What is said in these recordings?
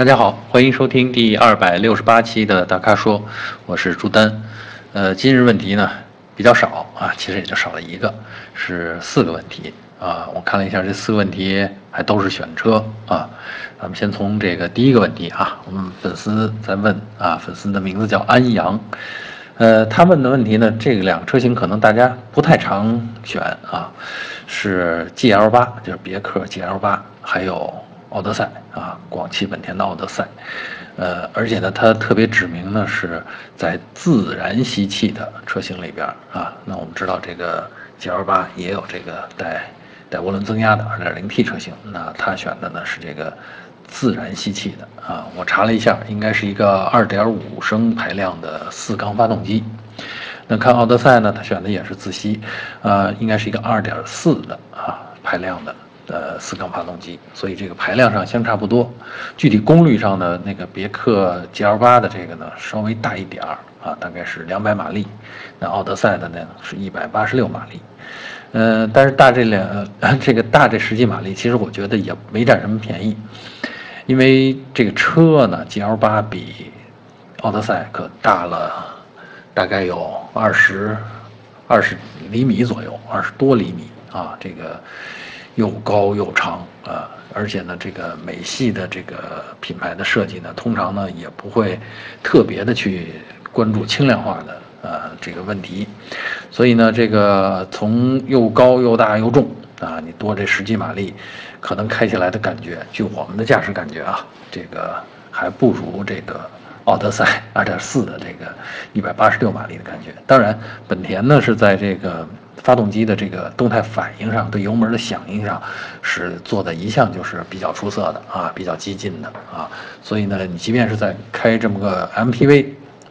大家好，欢迎收听第二百六十八期的大咖说，我是朱丹。呃，今日问题呢比较少啊，其实也就少了一个，是四个问题啊。我看了一下这四个问题还都是选车啊。咱们先从这个第一个问题啊，我们粉丝在问啊，粉丝的名字叫安阳，呃，他问的问题呢，这两个车型可能大家不太常选啊，是 GL 八，就是别克 GL 八，还有。奥德赛啊，广汽本田的奥德赛，呃，而且呢，它特别指明呢是在自然吸气的车型里边啊。那我们知道这个 GL 八也有这个带带涡轮增压的 2.0T 车型，那它选的呢是这个自然吸气的啊。我查了一下，应该是一个2.5升排量的四缸发动机。那看奥德赛呢，它选的也是自吸，呃，应该是一个2.4的啊排量的。呃，四缸发动机，所以这个排量上相差不多。具体功率上呢，那个别克 GL 八的这个呢稍微大一点儿啊，大概是两百马力。那奥德赛的呢是一百八十六马力。嗯，但是大这两这个大这十几马力，其实我觉得也没占什么便宜，因为这个车呢 GL 八比奥德赛可大了大概有二十二十厘米左右，二十多厘米啊，这个。又高又长啊，而且呢，这个美系的这个品牌的设计呢，通常呢也不会特别的去关注轻量化的呃这个问题，所以呢，这个从又高又大又重啊，你多这十几马力，可能开起来的感觉，据我们的驾驶感觉啊，这个还不如这个奥德赛2.4的这个186马力的感觉。当然，本田呢是在这个。发动机的这个动态反应上，对油门的响应上，是做的一向就是比较出色的啊，比较激进的啊，所以呢，你即便是在开这么个 MPV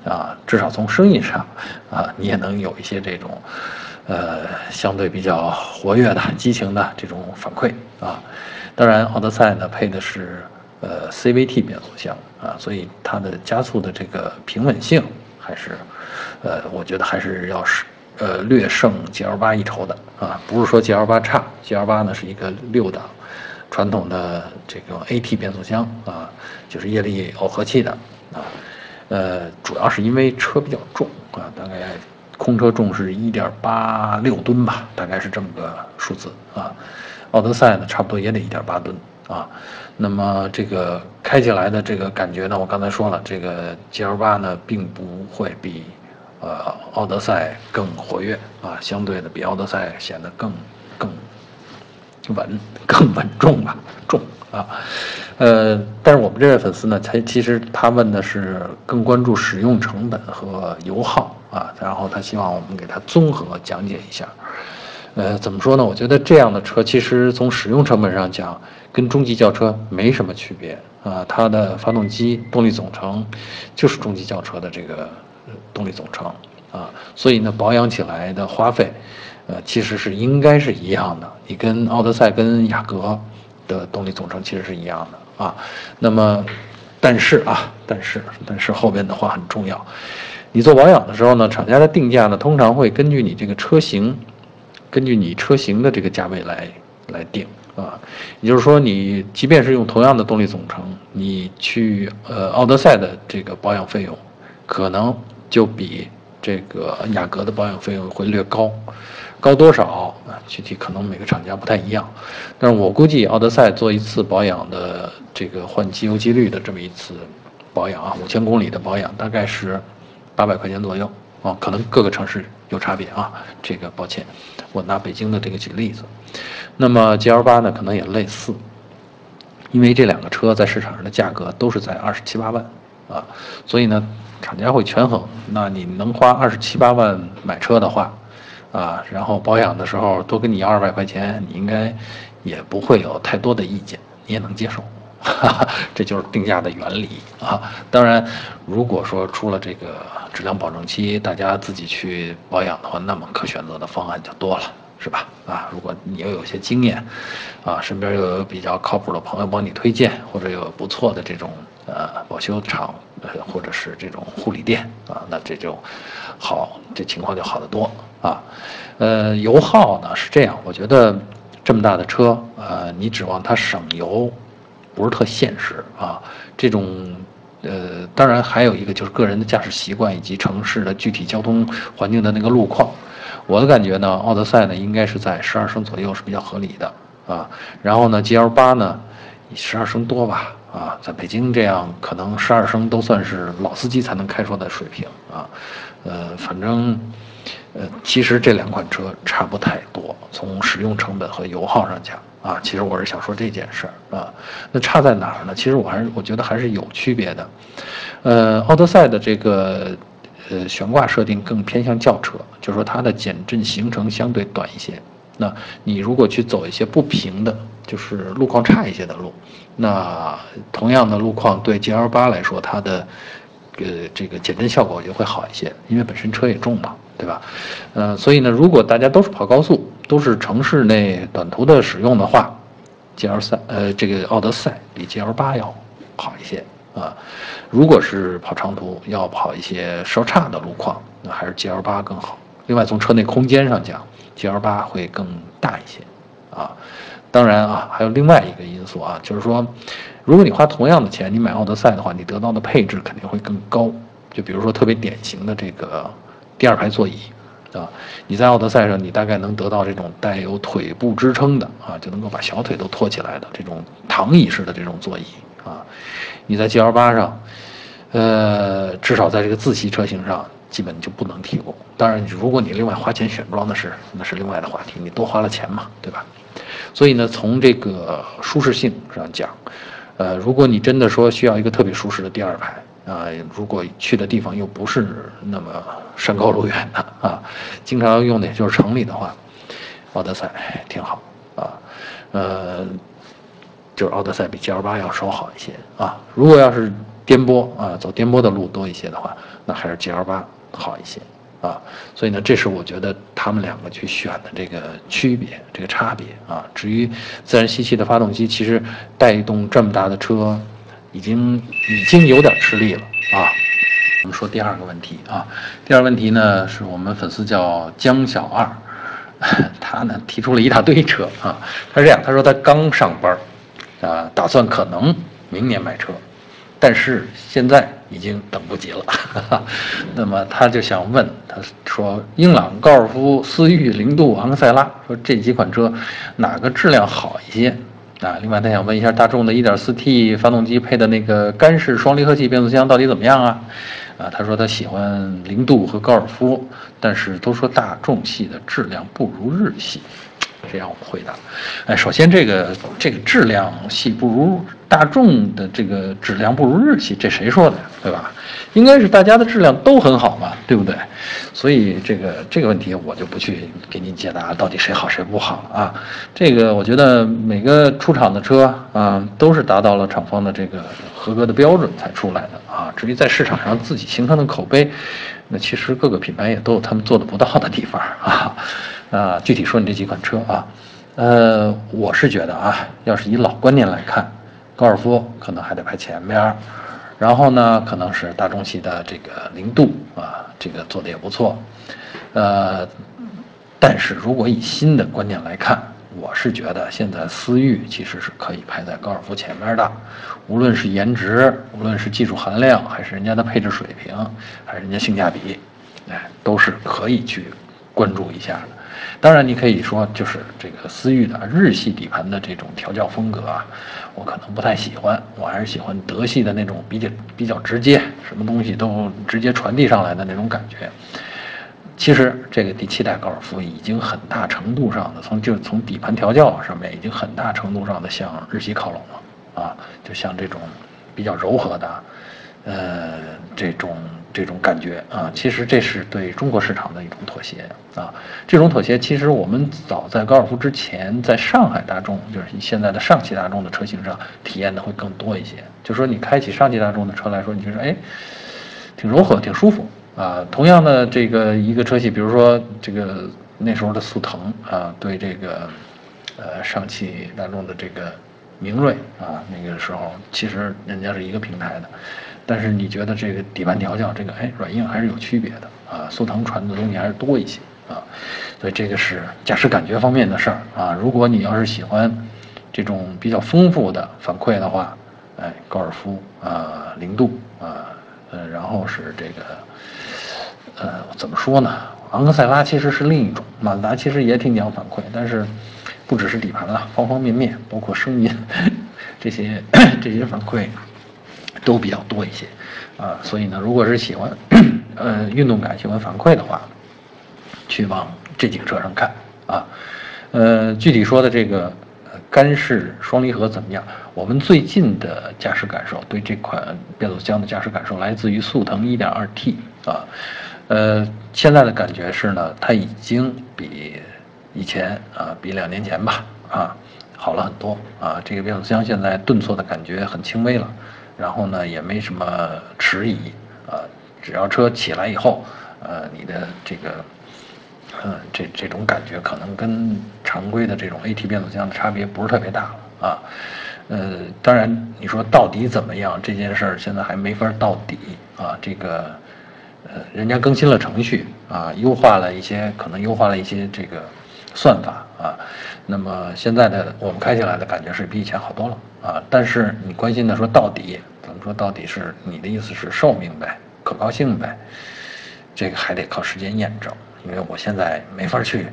啊，至少从声音上啊，你也能有一些这种，呃，相对比较活跃的、激情的这种反馈啊。当然，奥德赛呢配的是呃 CVT 变速箱啊，所以它的加速的这个平稳性还是，呃，我觉得还是要是。呃，略胜 GL 八一筹的啊，不是说 GL 八差，GL 八呢是一个六档传统的这个 AT 变速箱啊，就是液力耦合器的啊，呃，主要是因为车比较重啊，大概空车重是一点八六吨吧，大概是这么个数字啊。奥德赛呢，差不多也得一点八吨啊。那么这个开起来的这个感觉呢，我刚才说了，这个 GL 八呢，并不会比。呃，奥德赛更活跃啊，相对的比奥德赛显得更更稳、更稳重吧，重啊。呃，但是我们这位粉丝呢，他其实他问的是更关注使用成本和油耗啊，然后他希望我们给他综合讲解一下。呃，怎么说呢？我觉得这样的车其实从使用成本上讲，跟中级轿车没什么区别啊，它的发动机动力总成就是中级轿车的这个。动力总成啊，所以呢，保养起来的花费，呃，其实是应该是一样的。你跟奥德赛、跟雅阁的动力总成其实是一样的啊。那么，但是啊，但是，但是后边的话很重要。你做保养的时候呢，厂家的定价呢，通常会根据你这个车型，根据你车型的这个价位来来定啊。也就是说，你即便是用同样的动力总成，你去呃奥德赛的这个保养费用，可能。就比这个雅阁的保养费用会略高，高多少啊？具体可能每个厂家不太一样，但是我估计奥德赛做一次保养的这个换机油机滤的这么一次保养啊，五千公里的保养大概是八百块钱左右啊，可能各个城市有差别啊。这个抱歉，我拿北京的这个举例子。那么 G L 八呢，可能也类似，因为这两个车在市场上的价格都是在二十七八万啊，所以呢。厂家会权衡，那你能花二十七八万买车的话，啊，然后保养的时候多给你要二百块钱，你应该也不会有太多的意见，你也能接受，哈哈，这就是定价的原理啊。当然，如果说出了这个质量保证期，大家自己去保养的话，那么可选择的方案就多了，是吧？啊，如果你又有些经验，啊，身边又有比较靠谱的朋友帮你推荐，或者有不错的这种。呃，保修厂，呃，或者是这种护理店啊，那这就好，这情况就好得多啊。呃，油耗呢是这样，我觉得这么大的车，呃，你指望它省油，不是特现实啊。这种呃，当然还有一个就是个人的驾驶习惯以及城市的具体交通环境的那个路况。我的感觉呢，奥德赛呢应该是在十二升左右是比较合理的啊。然后呢，GL 八呢，十二升多吧啊，在北京这样可能十二升都算是老司机才能开出的水平啊。呃，反正呃，其实这两款车差不太多，从使用成本和油耗上讲啊，其实我是想说这件事儿啊。那差在哪儿呢？其实我还是我觉得还是有区别的。呃，奥德赛的这个。呃，悬挂设定更偏向轿车，就是说它的减震行程相对短一些。那你如果去走一些不平的，就是路况差一些的路，那同样的路况对 GL 八来说，它的呃这个减震效果就会好一些，因为本身车也重嘛，对吧？呃，所以呢，如果大家都是跑高速，都是城市内短途的使用的话，GL 三呃这个奥德赛比 GL 八要好一些。啊，如果是跑长途要跑一些稍差的路况，那还是 G L 八更好。另外从车内空间上讲，G L 八会更大一些。啊，当然啊，还有另外一个因素啊，就是说，如果你花同样的钱，你买奥德赛的话，你得到的配置肯定会更高。就比如说特别典型的这个第二排座椅，啊，你在奥德赛上你大概能得到这种带有腿部支撑的啊，就能够把小腿都托起来的这种躺椅式的这种座椅。啊，你在 G L 八上，呃，至少在这个自吸车型上，基本就不能提供。当然，如果你另外花钱选装的是，那是另外的话题，你多花了钱嘛，对吧？所以呢，从这个舒适性上讲，呃，如果你真的说需要一个特别舒适的第二排啊，如果去的地方又不是那么山高路远的啊，经常用的也就是城里的话，奥德赛挺好啊，呃。就是奥德赛比 G L 八要稍好一些啊，如果要是颠簸啊，走颠簸的路多一些的话，那还是 G L 八好一些啊。所以呢，这是我觉得他们两个去选的这个区别，这个差别啊。至于自然吸气的发动机，其实带动这么大的车，已经已经有点吃力了啊。我们说第二个问题啊，第二个问题呢，是我们粉丝叫江小二，他呢提出了一大堆车啊。他是这样，他说他刚上班。啊，打算可能明年买车，但是现在已经等不及了。那么他就想问，他说英朗、高尔夫、思域、零度、昂克赛拉，说这几款车哪个质量好一些？啊，另外他想问一下大众的 1.4T 发动机配的那个干式双离合器变速箱到底怎么样啊？啊，他说他喜欢零度和高尔夫，但是都说大众系的质量不如日系。这样我们回答，哎，首先这个这个质量系不如大众的这个质量不如日系，这谁说的？对吧？应该是大家的质量都很好嘛，对不对？所以这个这个问题我就不去给您解答到底谁好谁不好啊。这个我觉得每个出厂的车啊都是达到了厂方的这个合格的标准才出来的啊。至于在市场上自己形成的口碑，那其实各个品牌也都有他们做的不到的地方啊。啊，具体说你这几款车啊，呃，我是觉得啊，要是以老观念来看，高尔夫可能还得排前边然后呢，可能是大众系的这个零度啊，这个做的也不错，呃，但是如果以新的观念来看，我是觉得现在思域其实是可以排在高尔夫前面的，无论是颜值，无论是技术含量，还是人家的配置水平，还是人家性价比，哎，都是可以去关注一下的。当然，你可以说就是这个思域的日系底盘的这种调教风格啊，我可能不太喜欢，我还是喜欢德系的那种比较比较直接，什么东西都直接传递上来的那种感觉。其实这个第七代高尔夫已经很大程度上的从就从底盘调教上面已经很大程度上的向日系靠拢了啊，就像这种比较柔和的，呃，这种。这种感觉啊，其实这是对中国市场的一种妥协啊。这种妥协其实我们早在高尔夫之前，在上海大众，就是现在的上汽大众的车型上体验的会更多一些。就说你开起上汽大众的车来说，你觉得哎，挺柔和，挺舒服啊。同样的这个一个车系，比如说这个那时候的速腾啊，对这个呃上汽大众的这个明锐啊，那个时候其实人家是一个平台的。但是你觉得这个底盘调教，这个哎软硬还是有区别的啊？速腾传的东西还是多一些啊，所以这个是驾驶感觉方面的事儿啊。如果你要是喜欢这种比较丰富的反馈的话，哎，高尔夫啊，零度啊，呃，然后是这个，呃，怎么说呢？昂克赛拉其实是另一种，马自达其实也挺讲反馈，但是不只是底盘了，方方面面，包括声音 这些这些反馈都比较多一些啊。所以呢，如果是喜欢 呃运动感、喜欢反馈的话，去往这几个车上看啊。呃，具体说的这个。干式双离合怎么样？我们最近的驾驶感受，对这款变速箱的驾驶感受来自于速腾 1.2T 啊，呃，现在的感觉是呢，它已经比以前啊，比两年前吧啊，好了很多啊。这个变速箱现在顿挫的感觉很轻微了，然后呢，也没什么迟疑啊，只要车起来以后，呃，你的这个。嗯，这这种感觉可能跟常规的这种 AT 变速箱的差别不是特别大啊。呃，当然你说到底怎么样这件事儿现在还没法到底啊。这个呃，人家更新了程序啊，优化了一些，可能优化了一些这个算法啊。那么现在的我们开起来的感觉是比以前好多了啊。但是你关心的说到底怎么说？到底是你的意思是寿命呗，可靠性呗？这个还得靠时间验证。因为我现在没法去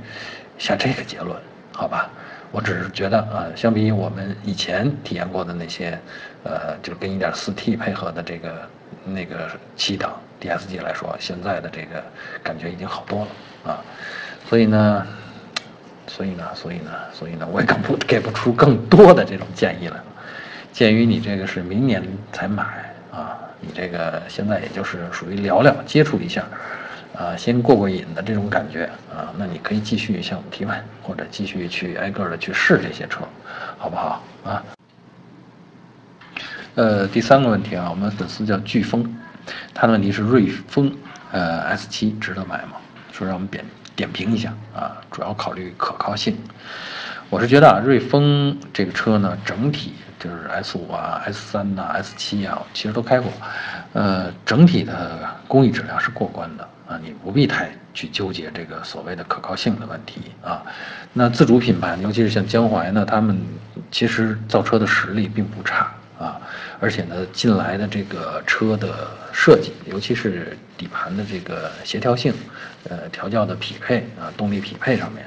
下这个结论，好吧？我只是觉得啊，相比我们以前体验过的那些，呃，就是跟一点四 T 配合的这个那个七档 DSG 来说，现在的这个感觉已经好多了啊。所以呢，所以呢，所以呢，所以呢，我也给不给不出更多的这种建议来了。鉴于你这个是明年才买啊，你这个现在也就是属于聊聊接触一下。啊，先过过瘾的这种感觉啊，那你可以继续向我们提问，或者继续去挨个的去试这些车，好不好啊？呃，第三个问题啊，我们粉丝叫飓风，他的问题是瑞风呃 S7 值得买吗？说让我们点点评一下啊，主要考虑可靠性。我是觉得啊，瑞风这个车呢，整体就是 S 五啊、S 三呐、S 七啊，其实都开过，呃，整体的工艺质量是过关的。啊，你不必太去纠结这个所谓的可靠性的问题啊。那自主品牌，尤其是像江淮呢，他们其实造车的实力并不差啊。而且呢，近来的这个车的设计，尤其是底盘的这个协调性，呃，调教的匹配啊，动力匹配上面，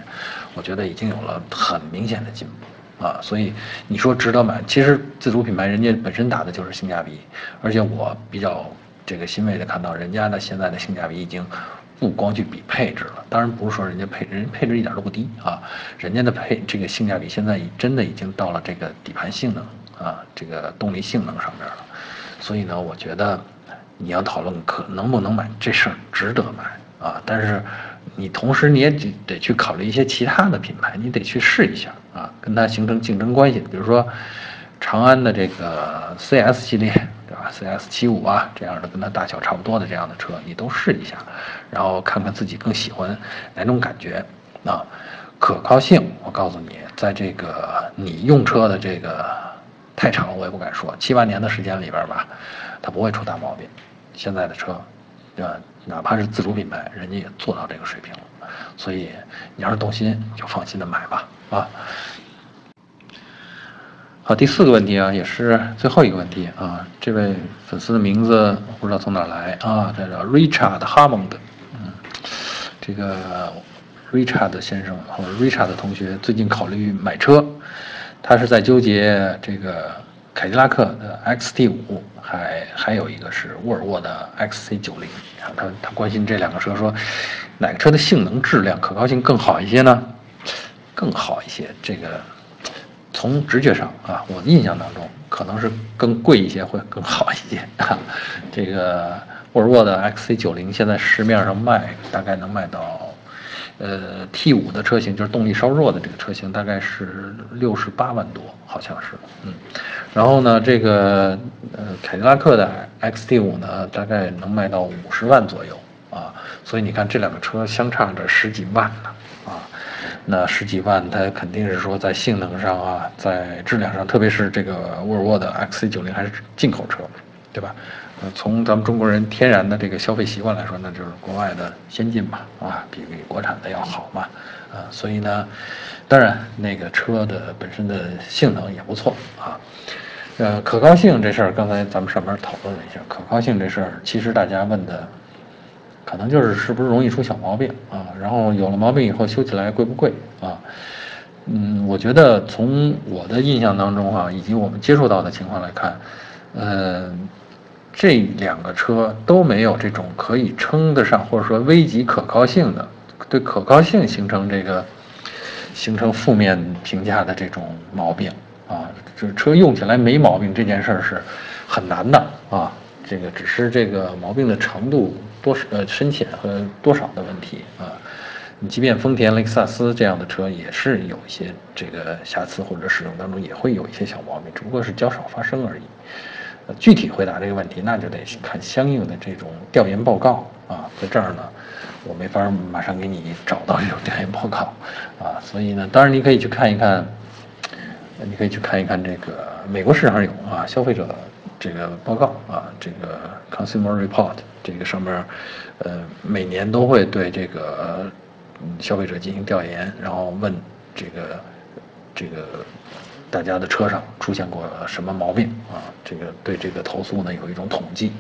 我觉得已经有了很明显的进步啊。所以你说值得买，其实自主品牌人家本身打的就是性价比，而且我比较。这个欣慰的看到，人家的现在的性价比已经不光去比配置了，当然不是说人家配置人家配置一点都不低啊，人家的配这个性价比现在已真的已经到了这个底盘性能啊，这个动力性能上面了。所以呢，我觉得你要讨论可能不能买这事儿值得买啊，但是你同时你也得得去考虑一些其他的品牌，你得去试一下啊，跟它形成竞争关系，比如说长安的这个 CS 系列。对吧？CS 七五啊，这样的跟它大小差不多的这样的车，你都试一下，然后看看自己更喜欢哪种感觉啊。可靠性，我告诉你，在这个你用车的这个太长了，我也不敢说七八年的时间里边吧，它不会出大毛病。现在的车，对吧？哪怕是自主品牌，人家也做到这个水平了。所以你要是动心，就放心的买吧，啊。好，第四个问题啊，也是最后一个问题啊。这位粉丝的名字不知道从哪来啊，这叫 Richard Hammond。嗯，这个 Richard 先生或者 Richard 同学最近考虑买车，他是在纠结这个凯迪拉克的 XT 五，还还有一个是沃尔沃的 XC 九零。他他关心这两个车，说哪个车的性能、质量、可靠性更好一些呢？更好一些，这个。从直觉上啊，我的印象当中可能是更贵一些会更好一些。这个沃尔沃的 XC90 现在市面上卖大概能卖到，呃 T5 的车型就是动力稍弱的这个车型大概是六十八万多，好像是，嗯。然后呢，这个呃凯迪拉克的 XT5 呢大概能卖到五十万左右啊，所以你看这两个车相差着十几万呢。啊那十几万，它肯定是说在性能上啊，在质量上，特别是这个沃尔沃的 X C 九零还是进口车，对吧？从咱们中国人天然的这个消费习惯来说，那就是国外的先进嘛，啊，比国产的要好嘛，啊，所以呢，当然那个车的本身的性能也不错啊，呃，可靠性这事儿，刚才咱们上边讨论了一下，可靠性这事儿，其实大家问的可能就是是不是容易出小毛病啊，然后有了毛病以后修起来贵不贵啊？嗯，我觉得从我的印象当中啊，以及我们接触到的情况来看，嗯。这两个车都没有这种可以称得上或者说危及可靠性的，对可靠性形成这个形成负面评价的这种毛病啊，这车用起来没毛病这件事儿是很难的啊，这个只是这个毛病的程度多少呃深浅和多少的问题啊，你即便丰田、雷克萨斯这样的车也是有一些这个瑕疵或者使用当中也会有一些小毛病，只不过是较少发生而已。具体回答这个问题，那就得看相应的这种调研报告啊，在这儿呢，我没法马上给你找到这种调研报告啊，所以呢，当然你可以去看一看，你可以去看一看这个美国市场上有啊，消费者这个报告啊，这个 Consumer Report 这个上面，呃，每年都会对这个消费者进行调研，然后问这个这个。大家的车上出现过什么毛病啊？这个对这个投诉呢有一种统计，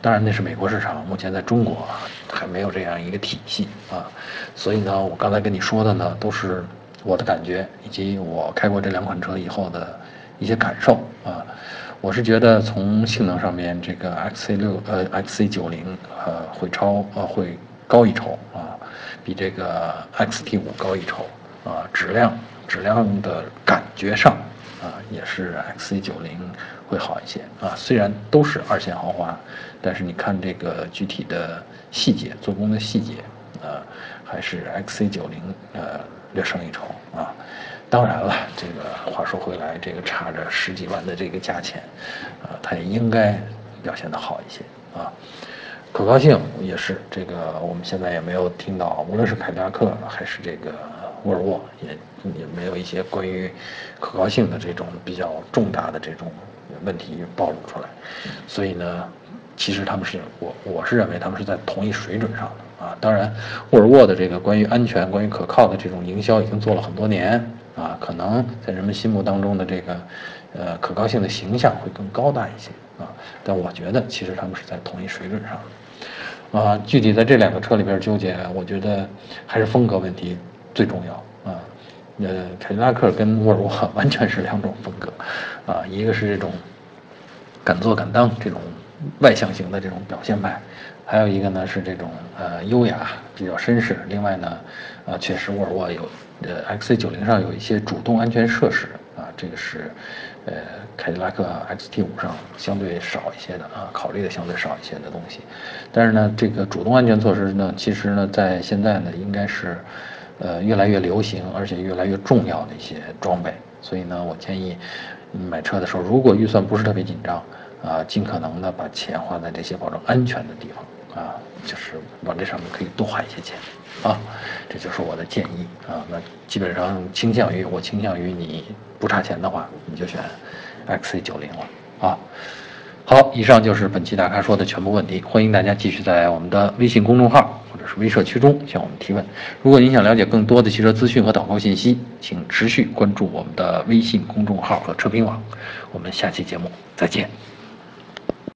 当然那是美国市场，目前在中国还没有这样一个体系啊。所以呢，我刚才跟你说的呢都是我的感觉，以及我开过这两款车以后的一些感受啊。我是觉得从性能上面，这个 XC 六呃 XC 九零呃会超呃会高一筹啊，比这个 XT 五高一筹啊，质量。质量的感觉上，啊，也是 XC90 会好一些啊。虽然都是二线豪华，但是你看这个具体的细节，做工的细节，啊，还是 XC90 呃略胜一筹啊。当然了，这个话说回来，这个差着十几万的这个价钱，啊，它也应该表现的好一些啊。可靠性也是这个，我们现在也没有听到，无论是凯迪拉克还是这个。沃尔沃也也没有一些关于可靠性的这种比较重大的这种问题暴露出来，所以呢，其实他们是我我是认为他们是在同一水准上的啊。当然，沃尔沃的这个关于安全、关于可靠的这种营销已经做了很多年啊，可能在人们心目当中的这个呃可靠性的形象会更高大一些啊。但我觉得其实他们是在同一水准上啊。具体在这两个车里边纠结，我觉得还是风格问题。最重要啊，呃，凯迪拉克跟沃尔沃 完全是两种风格，啊，一个是这种敢做敢当这种外向型的这种表现派，还有一个呢是这种呃优雅比较绅士。另外呢，啊，确实沃尔沃有呃 XC90 上有一些主动安全设施啊，这个是呃凯迪拉克 XT5 上相对少一些的啊，考虑的相对少一些的东西。但是呢，这个主动安全措施呢，其实呢在现在呢应该是。呃，越来越流行，而且越来越重要的一些装备，所以呢，我建议你买车的时候，如果预算不是特别紧张，啊，尽可能的把钱花在这些保证安全的地方，啊，就是往这上面可以多花一些钱，啊，这就是我的建议，啊，那基本上倾向于我倾向于你不差钱的话，你就选 XC90 了，啊。好，以上就是本期大咖说的全部问题，欢迎大家继续在我们的微信公众号者是微社区中向我们提问。如果您想了解更多的汽车资讯和导购信息，请持续关注我们的微信公众号和车评网。我们下期节目再见。